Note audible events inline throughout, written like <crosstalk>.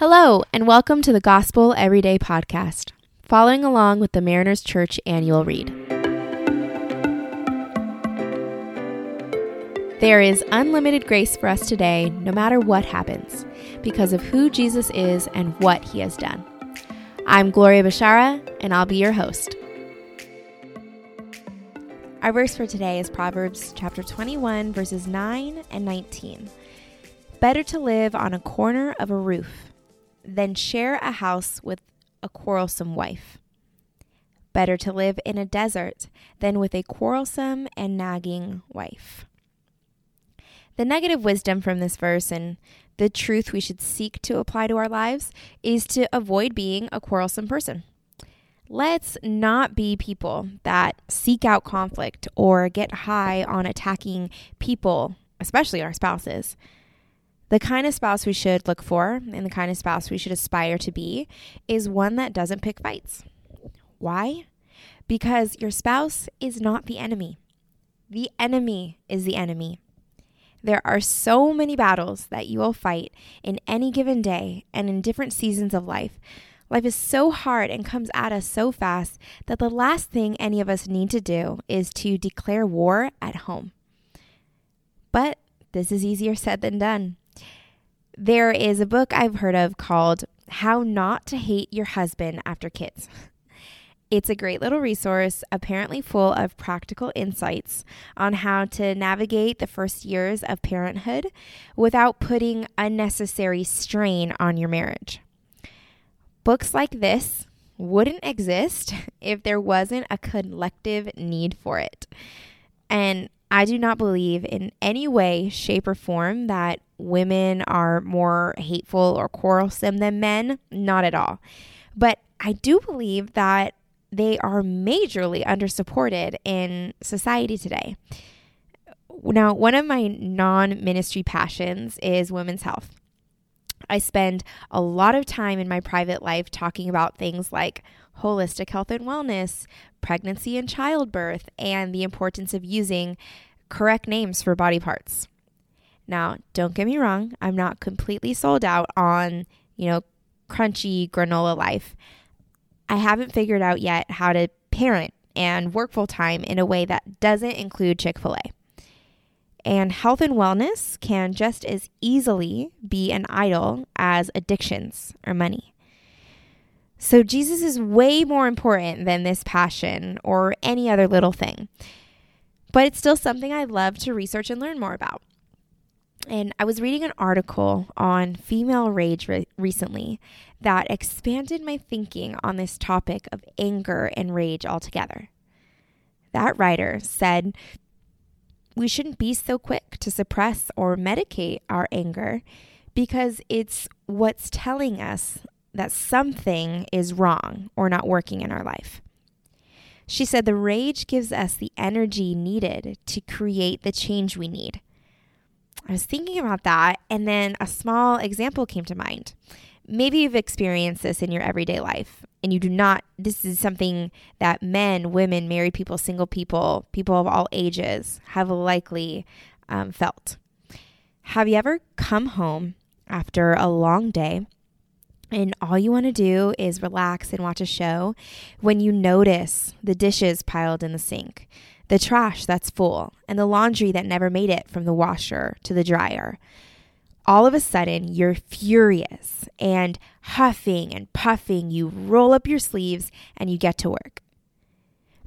Hello, and welcome to the Gospel Everyday Podcast, following along with the Mariners Church annual read. There is unlimited grace for us today, no matter what happens, because of who Jesus is and what he has done. I'm Gloria Bashara, and I'll be your host. Our verse for today is Proverbs chapter 21, verses 9 and 19. Better to live on a corner of a roof than share a house with a quarrelsome wife. Better to live in a desert than with a quarrelsome and nagging wife. The negative wisdom from this verse and the truth we should seek to apply to our lives is to avoid being a quarrelsome person. Let's not be people that seek out conflict or get high on attacking people, especially our spouses. The kind of spouse we should look for and the kind of spouse we should aspire to be is one that doesn't pick fights. Why? Because your spouse is not the enemy. The enemy is the enemy. There are so many battles that you will fight in any given day and in different seasons of life. Life is so hard and comes at us so fast that the last thing any of us need to do is to declare war at home. But this is easier said than done. There is a book I've heard of called How Not to Hate Your Husband After Kids. <laughs> It's a great little resource, apparently full of practical insights on how to navigate the first years of parenthood without putting unnecessary strain on your marriage. Books like this wouldn't exist <laughs> if there wasn't a collective need for it. And I do not believe in any way, shape, or form that women are more hateful or quarrelsome than men. Not at all. But I do believe that they are majorly undersupported in society today. Now, one of my non ministry passions is women's health. I spend a lot of time in my private life talking about things like holistic health and wellness, pregnancy and childbirth, and the importance of using correct names for body parts. Now, don't get me wrong, I'm not completely sold out on, you know, crunchy granola life. I haven't figured out yet how to parent and work full time in a way that doesn't include Chick fil A. And health and wellness can just as easily be an idol as addictions or money. So Jesus is way more important than this passion or any other little thing. But it's still something I love to research and learn more about. And I was reading an article on female rage re- recently that expanded my thinking on this topic of anger and rage altogether. That writer said, We shouldn't be so quick to suppress or medicate our anger because it's what's telling us that something is wrong or not working in our life. She said the rage gives us the energy needed to create the change we need. I was thinking about that, and then a small example came to mind. Maybe you've experienced this in your everyday life, and you do not, this is something that men, women, married people, single people, people of all ages have likely um, felt. Have you ever come home after a long day? And all you want to do is relax and watch a show when you notice the dishes piled in the sink, the trash that's full, and the laundry that never made it from the washer to the dryer. All of a sudden, you're furious and huffing and puffing. You roll up your sleeves and you get to work.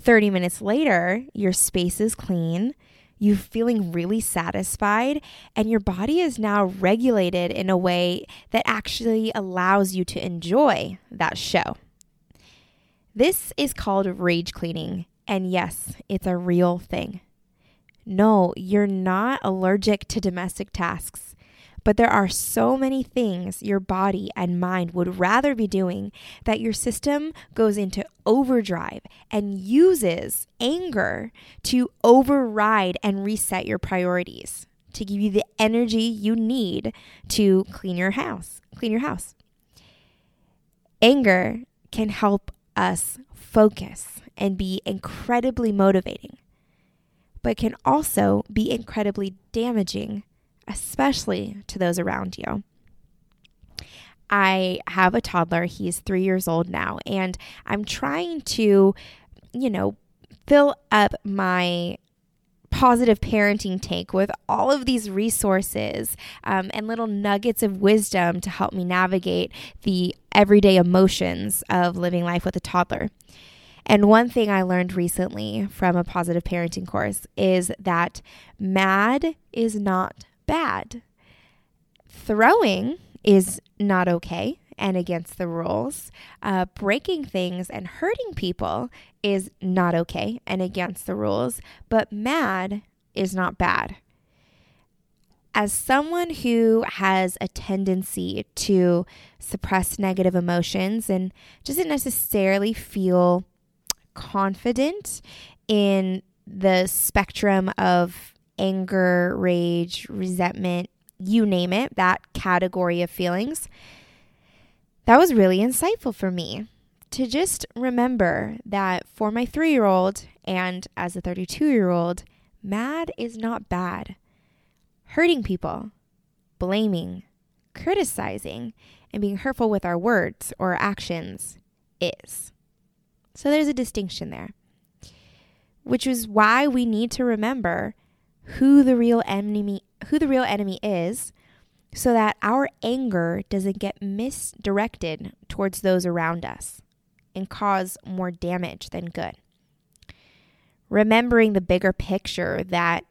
30 minutes later, your space is clean, you feeling really satisfied, and your body is now regulated in a way that actually allows you to enjoy that show. This is called rage cleaning, and yes, it's a real thing. No, you're not allergic to domestic tasks, but there are so many things your body and mind would rather be doing that your system goes into overdrive and uses anger to override and reset your priorities to give you the energy you need to clean your house, clean your house. Anger can help us focus and be incredibly motivating, but can also be incredibly damaging, especially to those around you. I have a toddler. He's three years old now, and I'm trying to, you know, fill up my positive parenting tank with all of these resources um, and little nuggets of wisdom to help me navigate the everyday emotions of living life with a toddler. And one thing I learned recently from a positive parenting course is that mad is not bad. Throwing is not okay and against the rules. Uh, breaking things and hurting people is not okay and against the rules, but mad is not bad. As someone who has a tendency to suppress negative emotions and doesn't necessarily feel confident in the spectrum of anger, rage, resentment, you name it, that category of feelings, that was really insightful for me to just remember that for my three year old and as a 32 year old, mad is not bad. Hurting people, blaming, criticizing, and being hurtful with our words or actions is. So there's a distinction there, which is why we need to remember who the real enemy who the real enemy is so that our anger doesn't get misdirected towards those around us and cause more damage than good. Remembering the bigger picture that,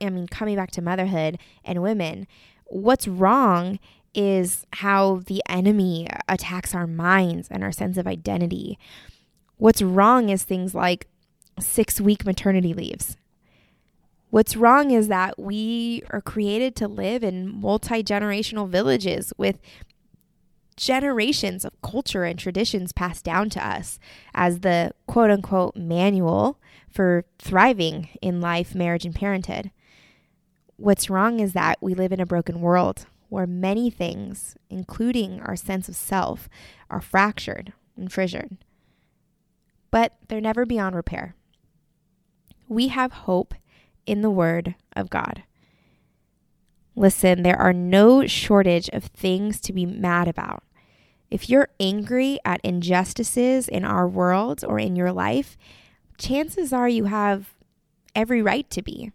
I mean, coming back to motherhood and women, what's wrong is how the enemy attacks our minds and our sense of identity. What's wrong is things like six week maternity leaves What's wrong is that we are created to live in multi generational villages with generations of culture and traditions passed down to us as the quote unquote manual for thriving in life, marriage, and parenthood. What's wrong is that we live in a broken world where many things, including our sense of self, are fractured and fissured. But they're never beyond repair. We have hope in the Word of God. Listen, there are no shortage of things to be mad about. If you're angry at injustices in our world or in your life, chances are you have every right to be.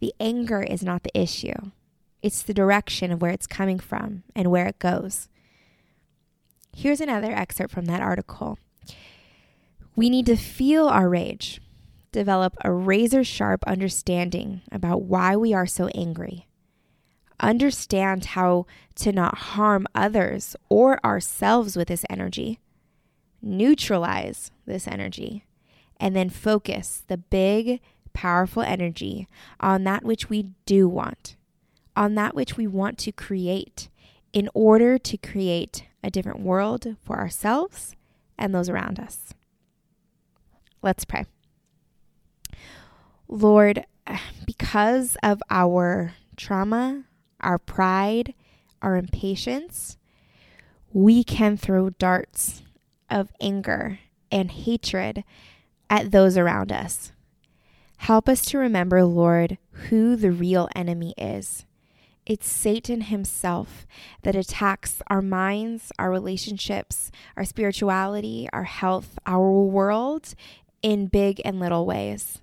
The anger is not the issue, it's the direction of where it's coming from and where it goes. Here's another excerpt from that article. We need to feel our rage develop a razor sharp understanding about why we are so angry. Understand how to not harm others or ourselves with this energy. Neutralize this energy. And then focus the big, powerful energy on that which we do want, on that which we want to create in order to create a different world for ourselves and those around us. Let's pray. Lord, because of our trauma, our pride, our impatience, we can throw darts of anger and hatred at those around us. Help us to remember, Lord, who the real enemy is. It's Satan himself that attacks our minds, our relationships, our spirituality, our health, our world in big and little ways.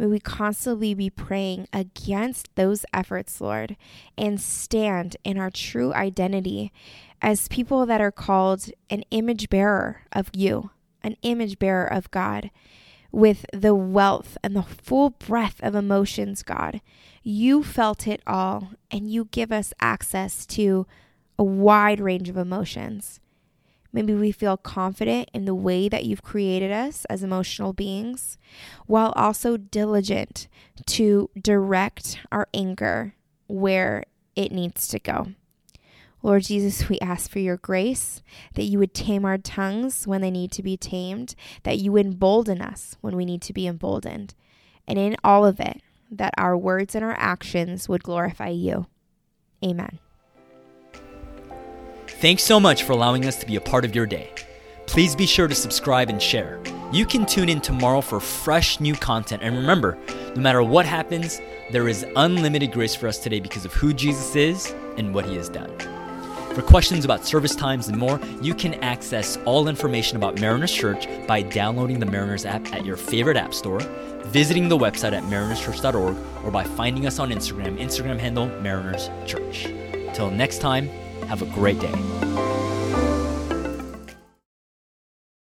May we constantly be praying against those efforts, Lord, and stand in our true identity as people that are called an image bearer of you, an image bearer of God, with the wealth and the full breadth of emotions, God. You felt it all, and you give us access to a wide range of emotions. Maybe we feel confident in the way that you've created us as emotional beings, while also diligent to direct our anger where it needs to go. Lord Jesus, we ask for your grace, that you would tame our tongues when they need to be tamed, that you would embolden us when we need to be emboldened. And in all of it, that our words and our actions would glorify you. Amen. Thanks so much for allowing us to be a part of your day. Please be sure to subscribe and share. You can tune in tomorrow for fresh new content. And remember, no matter what happens, there is unlimited grace for us today because of who Jesus is and what he has done. For questions about service times and more, you can access all information about Mariners Church by downloading the Mariners app at your favorite app store, visiting the website at marinerschurch.org, or by finding us on Instagram, Instagram handle Mariners Church. Till next time, have a great day.